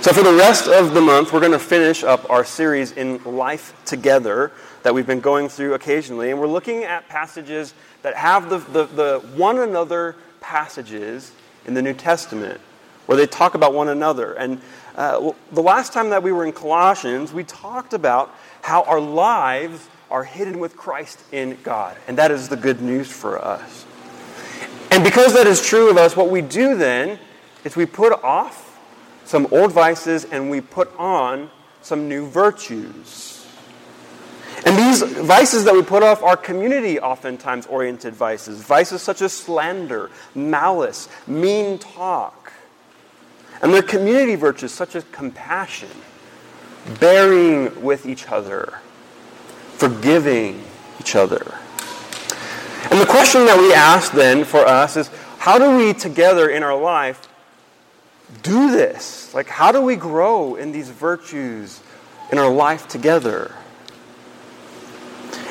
So, for the rest of the month, we're going to finish up our series in Life Together that we've been going through occasionally. And we're looking at passages that have the, the, the one another passages in the New Testament where they talk about one another. And uh, the last time that we were in Colossians, we talked about how our lives are hidden with Christ in God. And that is the good news for us. And because that is true of us, what we do then is we put off some old vices and we put on some new virtues. And these vices that we put off are community oftentimes oriented vices. Vices such as slander, malice, mean talk. And they're community virtues such as compassion, bearing with each other, forgiving each other. And the question that we ask then for us is how do we together in our life do this? Like, how do we grow in these virtues in our life together?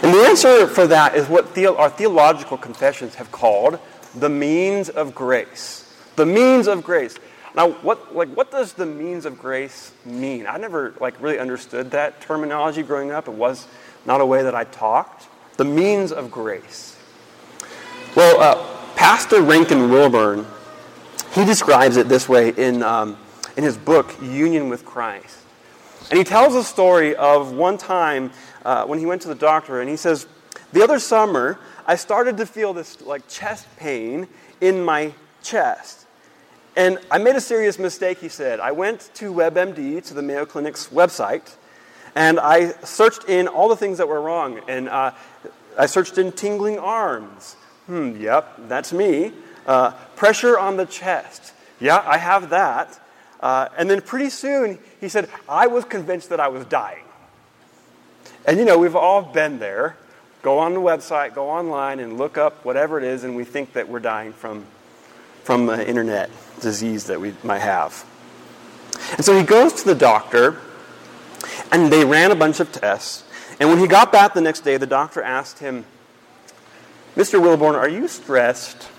And the answer for that is what the, our theological confessions have called the means of grace. The means of grace. Now, what, like, what does the means of grace mean? I never like, really understood that terminology growing up. It was not a way that I talked. The means of grace. Well, uh, Pastor Rankin Wilbourne he describes it this way in, um, in his book, Union with Christ. And he tells a story of one time uh, when he went to the doctor, and he says, The other summer, I started to feel this like chest pain in my chest. And I made a serious mistake, he said. I went to WebMD, to the Mayo Clinic's website, and I searched in all the things that were wrong. And uh, I searched in tingling arms. Hmm, yep, that's me. Uh, pressure on the chest. Yeah, I have that. Uh, and then pretty soon, he said, I was convinced that I was dying. And you know, we've all been there. Go on the website, go online, and look up whatever it is, and we think that we're dying from, from the internet disease that we might have. And so he goes to the doctor, and they ran a bunch of tests. And when he got back the next day, the doctor asked him, Mr. Wilbourne, are you stressed?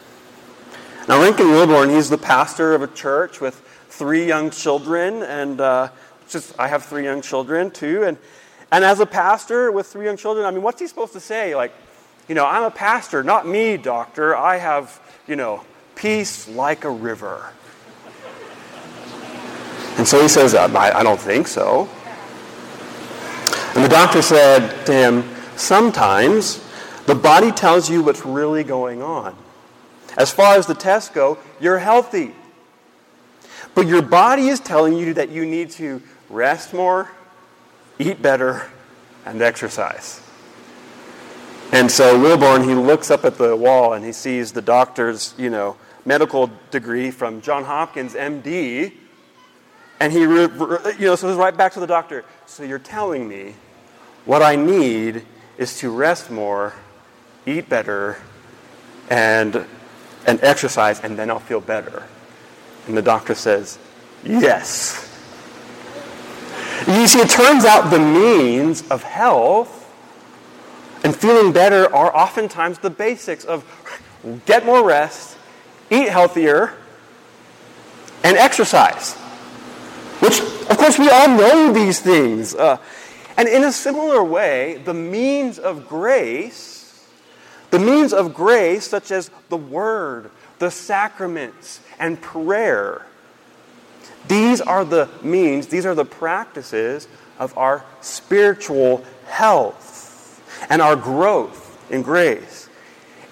Now, Rankin Wilbourne, he's the pastor of a church with three young children, and uh, just I have three young children too. And, and as a pastor with three young children, I mean, what's he supposed to say? Like, you know, I'm a pastor, not me, doctor. I have, you know, peace like a river. And so he says, I, I don't think so. And the doctor said to him, Sometimes the body tells you what's really going on. As far as the tests go, you're healthy. But your body is telling you that you need to rest more, eat better, and exercise. And so Wilbourne, he looks up at the wall and he sees the doctor's, you know, medical degree from John Hopkins, MD. And he, you know, so he's right back to the doctor. So you're telling me what I need is to rest more, eat better, and and exercise, and then I'll feel better. And the doctor says, Yes. You see, it turns out the means of health and feeling better are oftentimes the basics of get more rest, eat healthier, and exercise. Which, of course, we all know these things. Uh, and in a similar way, the means of grace the means of grace, such as the Word, the sacraments, and prayer, these are the means, these are the practices of our spiritual health and our growth in grace.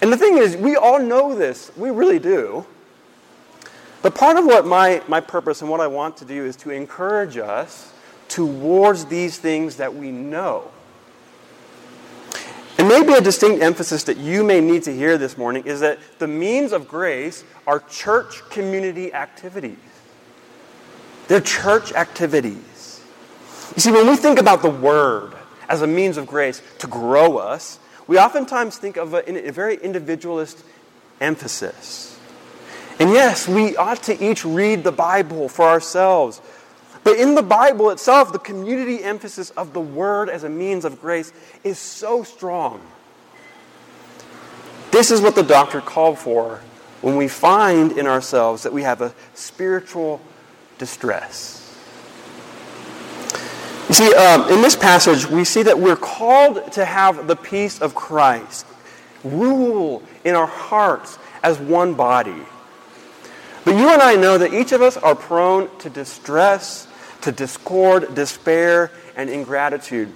And the thing is, we all know this. We really do. But part of what my, my purpose and what I want to do is to encourage us towards these things that we know. And maybe a distinct emphasis that you may need to hear this morning is that the means of grace are church community activities. They're church activities. You see, when we think about the Word as a means of grace to grow us, we oftentimes think of a, a very individualist emphasis. And yes, we ought to each read the Bible for ourselves but in the Bible itself, the community emphasis of the Word as a means of grace is so strong. This is what the doctor called for when we find in ourselves that we have a spiritual distress. You see, um, in this passage, we see that we're called to have the peace of Christ rule in our hearts as one body. But you and I know that each of us are prone to distress, to discord, despair, and ingratitude.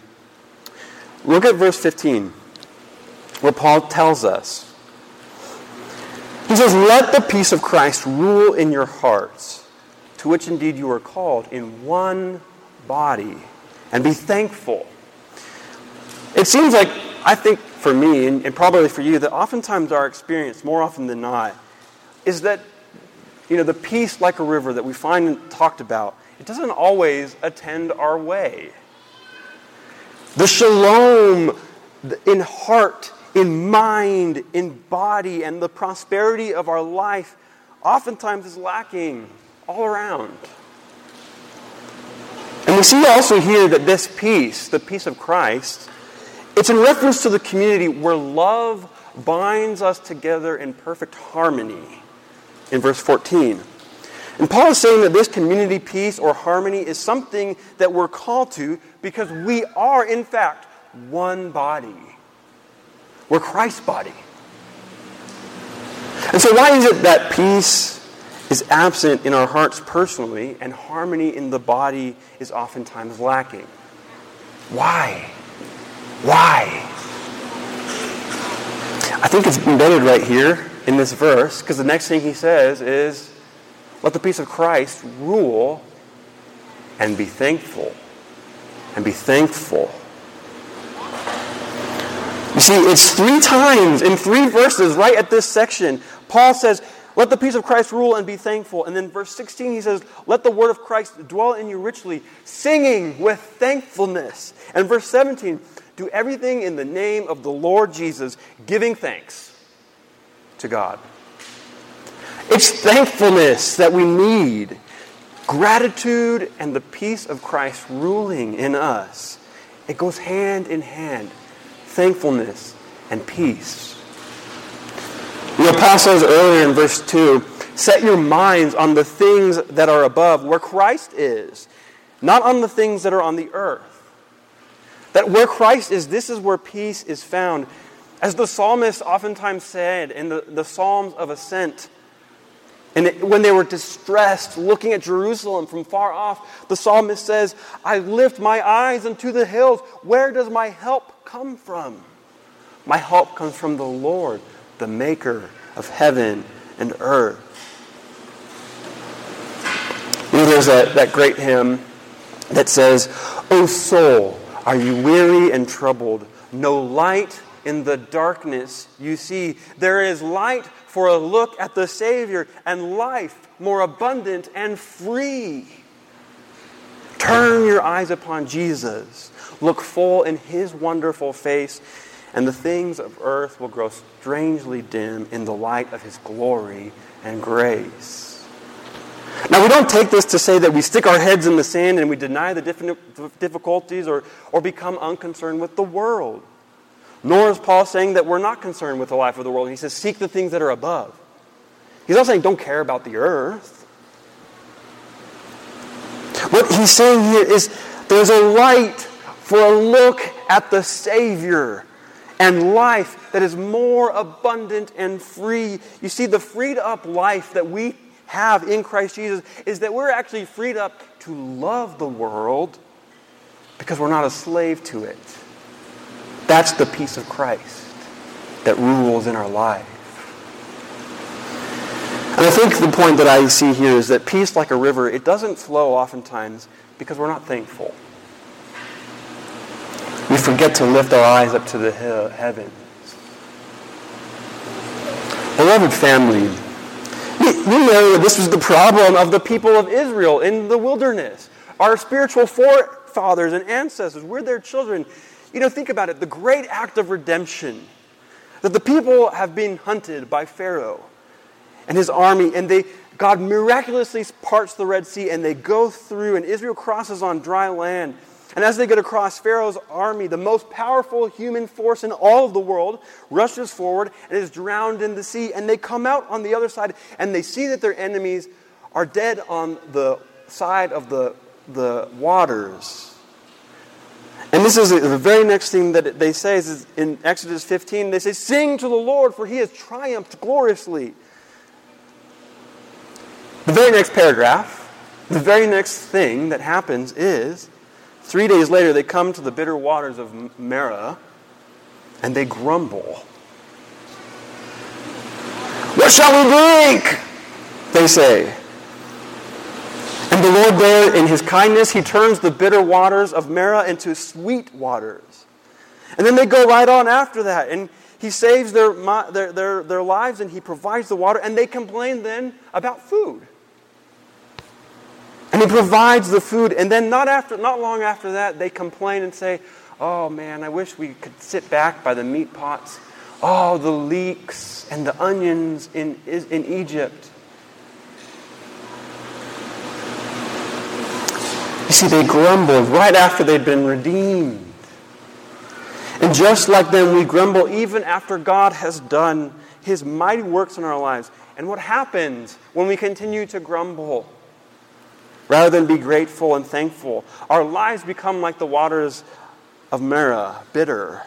Look at verse 15, where Paul tells us. He says, Let the peace of Christ rule in your hearts, to which indeed you are called, in one body and be thankful. It seems like, I think for me, and, and probably for you, that oftentimes our experience, more often than not, is that you know, the peace like a river that we find talked about, it doesn't always attend our way. The shalom in heart, in mind, in body, and the prosperity of our life oftentimes is lacking all around. And we see also here that this peace, the peace of Christ, it's in reference to the community where love binds us together in perfect harmony in verse 14. And Paul is saying that this community peace or harmony is something that we're called to because we are, in fact, one body. We're Christ's body. And so, why is it that peace is absent in our hearts personally, and harmony in the body is oftentimes lacking. Why? Why? I think it's embedded right here in this verse because the next thing he says is, Let the peace of Christ rule and be thankful. And be thankful. You see, it's three times in three verses right at this section. Paul says, let the peace of Christ rule and be thankful. And then verse 16, he says, Let the word of Christ dwell in you richly, singing with thankfulness. And verse 17, do everything in the name of the Lord Jesus, giving thanks to God. It's thankfulness that we need. Gratitude and the peace of Christ ruling in us. It goes hand in hand. Thankfulness and peace. The apostle says earlier in verse 2 set your minds on the things that are above, where Christ is, not on the things that are on the earth. That where Christ is, this is where peace is found. As the psalmist oftentimes said in the, the Psalms of Ascent, and when they were distressed, looking at Jerusalem from far off, the psalmist says, I lift my eyes unto the hills. Where does my help come from? My help comes from the Lord the maker of heaven and earth. You know, there's that, that great hymn that says, O soul, are you weary and troubled? No light in the darkness you see. There is light for a look at the Savior and life more abundant and free. Turn your eyes upon Jesus. Look full in his wonderful face and the things of earth will grow strangely dim in the light of his glory and grace. Now, we don't take this to say that we stick our heads in the sand and we deny the difficulties or, or become unconcerned with the world. Nor is Paul saying that we're not concerned with the life of the world. He says, seek the things that are above. He's not saying don't care about the earth. What he's saying here is there's a light for a look at the Savior and life that is more abundant and free. You see, the freed up life that we have in Christ Jesus is that we're actually freed up to love the world because we're not a slave to it. That's the peace of Christ that rules in our life. And I think the point that I see here is that peace, like a river, it doesn't flow oftentimes because we're not thankful. We forget to lift our eyes up to the heavens. Beloved family, you know that this was the problem of the people of Israel in the wilderness. Our spiritual forefathers and ancestors, we're their children. You know, think about it the great act of redemption that the people have been hunted by Pharaoh and his army, and they, God miraculously parts the Red Sea, and they go through, and Israel crosses on dry land. And as they get across, Pharaoh's army, the most powerful human force in all of the world, rushes forward and is drowned in the sea. And they come out on the other side and they see that their enemies are dead on the side of the, the waters. And this is the very next thing that they say is in Exodus 15, they say, Sing to the Lord, for he has triumphed gloriously. The very next paragraph, the very next thing that happens is three days later they come to the bitter waters of Marah and they grumble. What shall we drink? They say. The Lord there, in his kindness, he turns the bitter waters of Marah into sweet waters. And then they go right on after that. And he saves their, their, their, their lives and he provides the water. And they complain then about food. And he provides the food. And then not, after, not long after that, they complain and say, Oh man, I wish we could sit back by the meat pots. Oh, the leeks and the onions in, in Egypt. You see, they grumbled right after they'd been redeemed. And just like them, we grumble even after God has done his mighty works in our lives. And what happens when we continue to grumble rather than be grateful and thankful? Our lives become like the waters of Marah, bitter.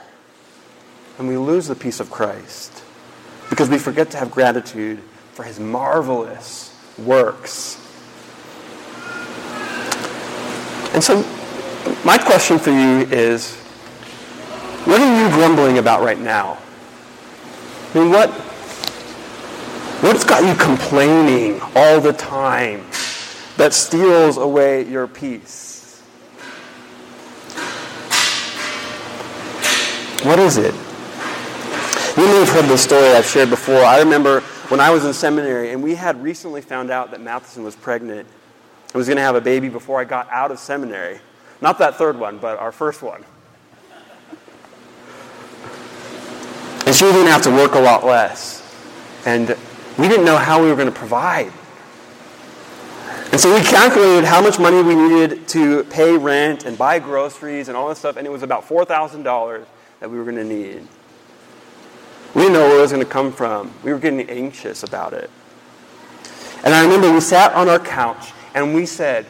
And we lose the peace of Christ because we forget to have gratitude for his marvelous works And so, my question for you is what are you grumbling about right now? I mean, what, what's got you complaining all the time that steals away your peace? What is it? You may have heard the story I've shared before. I remember when I was in seminary and we had recently found out that Matheson was pregnant. I was going to have a baby before I got out of seminary. Not that third one, but our first one. And she was going to have to work a lot less. And we didn't know how we were going to provide. And so we calculated how much money we needed to pay rent and buy groceries and all this stuff, and it was about $4,000 that we were going to need. We didn't know where it was going to come from. We were getting anxious about it. And I remember we sat on our couch and we said,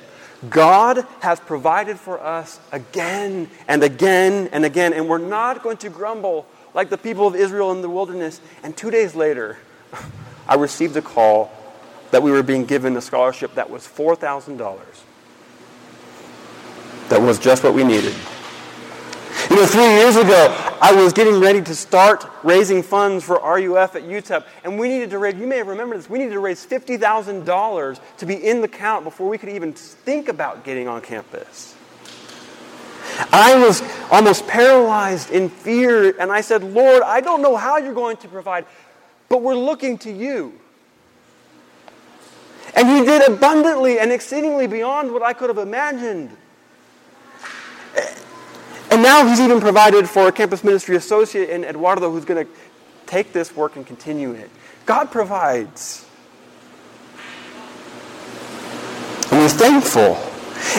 God has provided for us again and again and again, and we're not going to grumble like the people of Israel in the wilderness. And two days later, I received a call that we were being given a scholarship that was $4,000. That was just what we needed. You know, three years ago, I was getting ready to start raising funds for RUF at UTEP, and we needed to raise, you may have remembered this, we needed to raise $50,000 to be in the count before we could even think about getting on campus. I was almost paralyzed in fear, and I said, Lord, I don't know how you're going to provide, but we're looking to you. And He did abundantly and exceedingly beyond what I could have imagined. And now he's even provided for a campus ministry associate in Eduardo who's going to take this work and continue it. God provides. And we're thankful.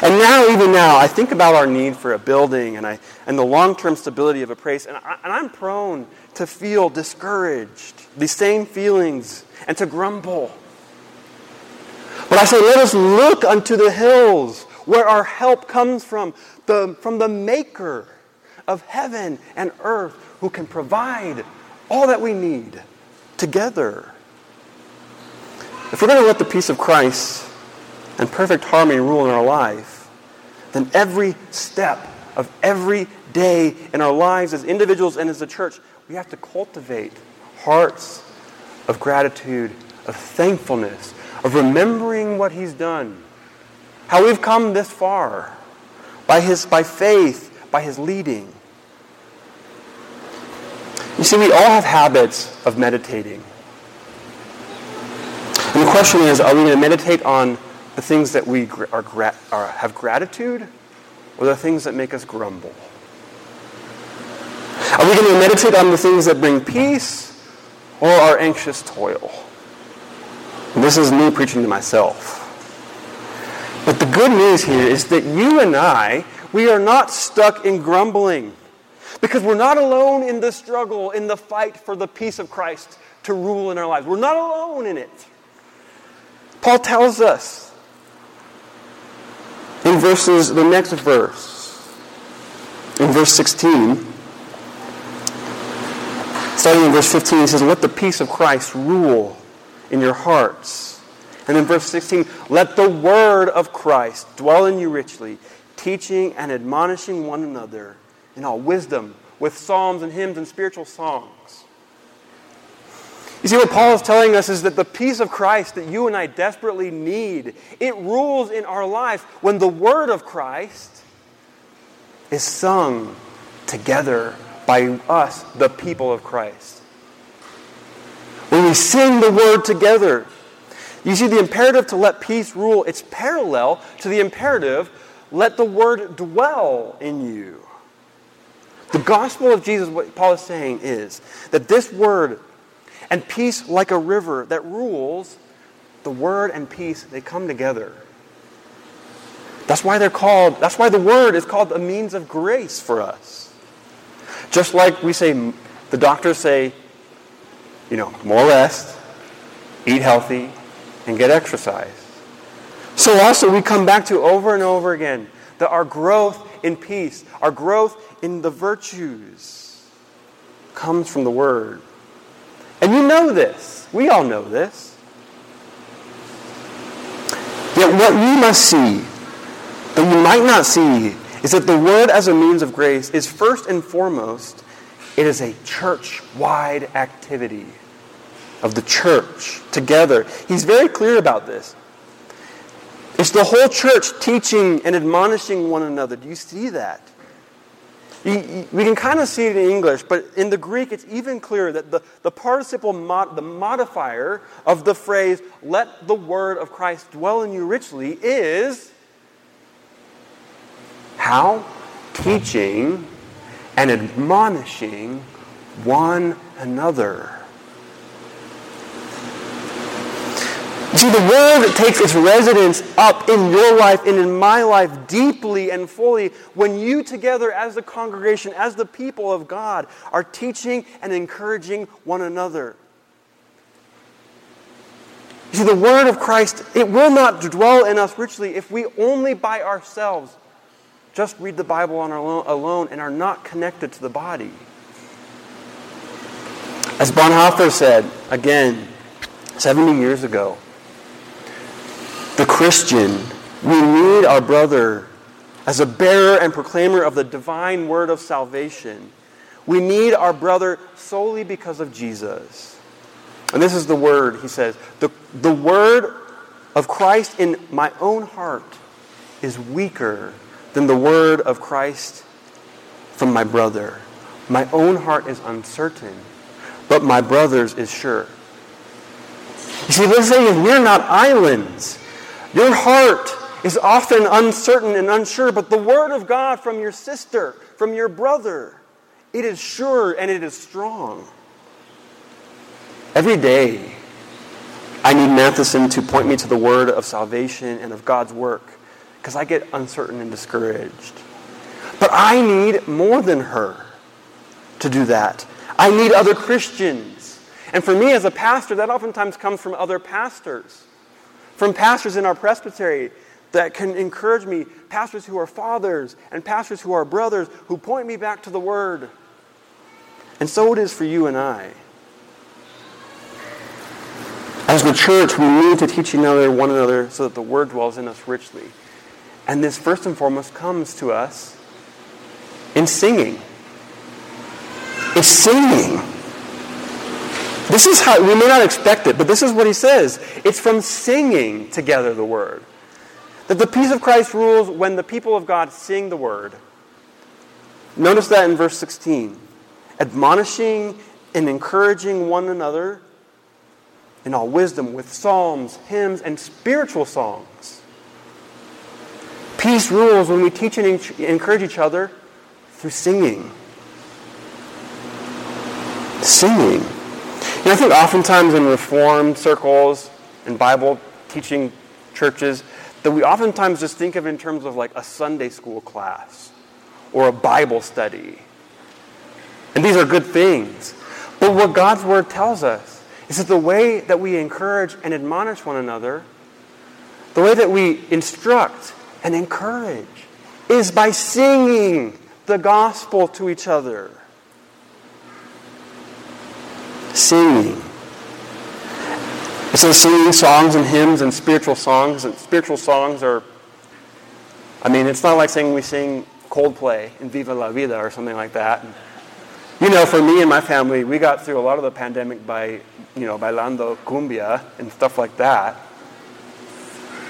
And now, even now, I think about our need for a building and, I, and the long term stability of a place, and, I, and I'm prone to feel discouraged, these same feelings, and to grumble. But I say, let us look unto the hills where our help comes from, the, from the maker of heaven and earth who can provide all that we need together. If we're going to let the peace of Christ and perfect harmony rule in our life, then every step of every day in our lives as individuals and as a church, we have to cultivate hearts of gratitude, of thankfulness, of remembering what He's done how we've come this far by, his, by faith, by His leading. You see, we all have habits of meditating. And the question is are we going to meditate on the things that we are, are, have gratitude or the things that make us grumble? Are we going to meditate on the things that bring peace or our anxious toil? And this is me preaching to myself. But the good news here is that you and I, we are not stuck in grumbling. Because we're not alone in the struggle, in the fight for the peace of Christ to rule in our lives. We're not alone in it. Paul tells us in verses, the next verse, in verse 16, starting in verse 15, he says, Let the peace of Christ rule in your hearts. And in verse 16, let the word of Christ dwell in you richly, teaching and admonishing one another in all wisdom, with psalms and hymns and spiritual songs. You see, what Paul is telling us is that the peace of Christ that you and I desperately need, it rules in our life when the word of Christ is sung together by us, the people of Christ. When we sing the word together, you see, the imperative to let peace rule, it's parallel to the imperative, let the word dwell in you. The gospel of Jesus, what Paul is saying is that this word and peace like a river that rules, the word and peace, they come together. That's why they're called, that's why the word is called a means of grace for us. Just like we say, the doctors say, you know, more rest, eat healthy, and get exercise. So also we come back to over and over again that our growth in peace, our growth in the virtues comes from the Word. And you know this. We all know this. Yet what you must see, that you might not see, is that the Word as a means of grace is first and foremost, it is a church wide activity of the church together. He's very clear about this. It's the whole church teaching and admonishing one another. Do you see that? We can kind of see it in English, but in the Greek, it's even clearer that the, the participle, mod, the modifier of the phrase, let the word of Christ dwell in you richly, is how? Teaching and admonishing one another. See, the word takes its residence up in your life and in my life deeply and fully when you together as the congregation, as the people of God, are teaching and encouraging one another. You see, the word of Christ, it will not dwell in us richly if we only by ourselves just read the Bible on our own, alone and are not connected to the body. As Bonhoeffer said, again, 70 years ago, the Christian, we need our brother as a bearer and proclaimer of the divine word of salvation. We need our brother solely because of Jesus. And this is the word, he says. The, the word of Christ in my own heart is weaker than the word of Christ from my brother. My own heart is uncertain, but my brother's is sure. You see, this thing is we're not islands. Your heart is often uncertain and unsure, but the word of God from your sister, from your brother, it is sure and it is strong. Every day, I need Matheson to point me to the word of salvation and of God's work because I get uncertain and discouraged. But I need more than her to do that. I need other Christians. And for me as a pastor, that oftentimes comes from other pastors from pastors in our presbytery that can encourage me, pastors who are fathers and pastors who are brothers who point me back to the Word. And so it is for you and I. As the church, we need to teach another, one another so that the Word dwells in us richly. And this, first and foremost, comes to us in singing. It's singing. This is how, we may not expect it, but this is what he says. It's from singing together the word. That the peace of Christ rules when the people of God sing the word. Notice that in verse 16. Admonishing and encouraging one another in all wisdom with psalms, hymns, and spiritual songs. Peace rules when we teach and encourage each other through singing. Singing. I think oftentimes in Reformed circles and Bible teaching churches, that we oftentimes just think of in terms of like a Sunday school class or a Bible study. And these are good things. But what God's Word tells us is that the way that we encourage and admonish one another, the way that we instruct and encourage, is by singing the gospel to each other. Singing. Says singing songs and hymns and spiritual songs. And spiritual songs are, I mean, it's not like saying we sing Coldplay in Viva la Vida or something like that. And, You know, for me and my family, we got through a lot of the pandemic by, you know, bailando cumbia and stuff like that.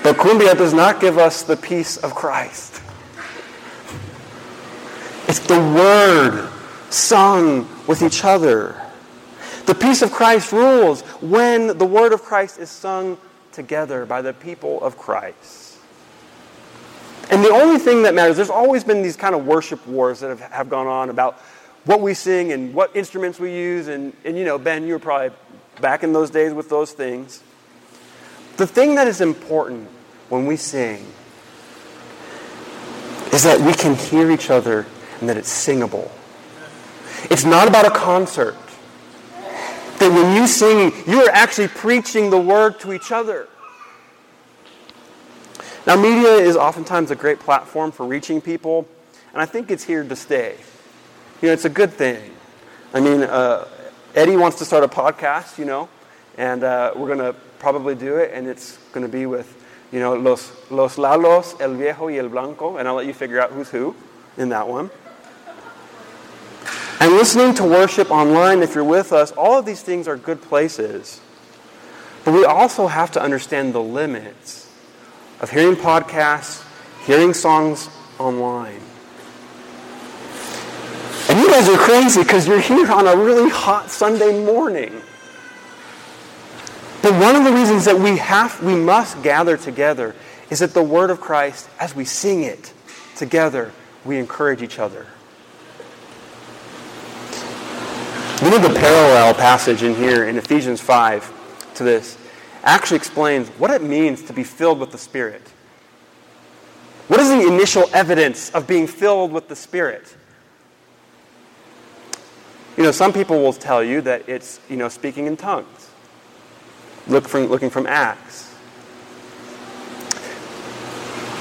But cumbia does not give us the peace of Christ. It's the word sung with each other. The peace of Christ rules when the word of Christ is sung together by the people of Christ. And the only thing that matters, there's always been these kind of worship wars that have, have gone on about what we sing and what instruments we use. And, and, you know, Ben, you were probably back in those days with those things. The thing that is important when we sing is that we can hear each other and that it's singable. It's not about a concert that when you sing, you are actually preaching the word to each other. Now, media is oftentimes a great platform for reaching people, and I think it's here to stay. You know, it's a good thing. I mean, uh, Eddie wants to start a podcast, you know, and uh, we're going to probably do it, and it's going to be with, you know, Los, Los Lalos, El Viejo y El Blanco, and I'll let you figure out who's who in that one. And listening to worship online, if you're with us, all of these things are good places. But we also have to understand the limits of hearing podcasts, hearing songs online. And you guys are crazy because you're here on a really hot Sunday morning. But one of the reasons that we have we must gather together is that the word of Christ, as we sing it together, we encourage each other. You know, the parallel passage in here in Ephesians 5 to this actually explains what it means to be filled with the Spirit. What is the initial evidence of being filled with the Spirit? You know, some people will tell you that it's, you know, speaking in tongues. Look from, looking from Acts.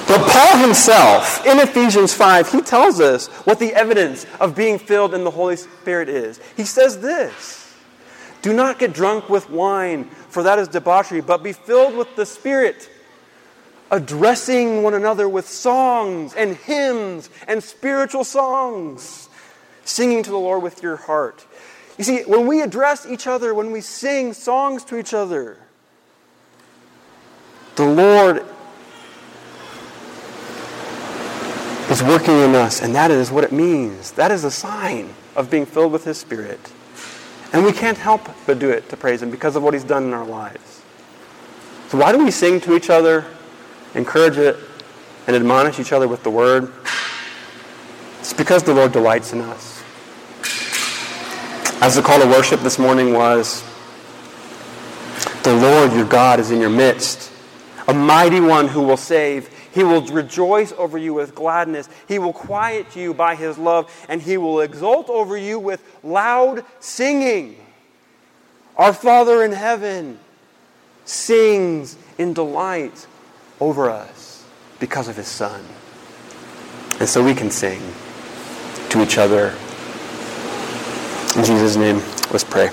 But Paul himself, in Ephesians 5, he tells us what the evidence of being filled in the Holy Spirit is. He says this Do not get drunk with wine, for that is debauchery, but be filled with the Spirit, addressing one another with songs and hymns and spiritual songs, singing to the Lord with your heart. You see, when we address each other, when we sing songs to each other, the Lord is working in us, and that is what it means. That is a sign of being filled with His Spirit. And we can't help but do it to praise Him because of what He's done in our lives. So, why do we sing to each other, encourage it, and admonish each other with the Word? It's because the Lord delights in us. As the call to worship this morning was, the Lord your God is in your midst, a mighty one who will save. He will rejoice over you with gladness. He will quiet you by his love, and he will exult over you with loud singing. Our Father in heaven sings in delight over us because of his Son. And so we can sing to each other. In Jesus' name, let's pray.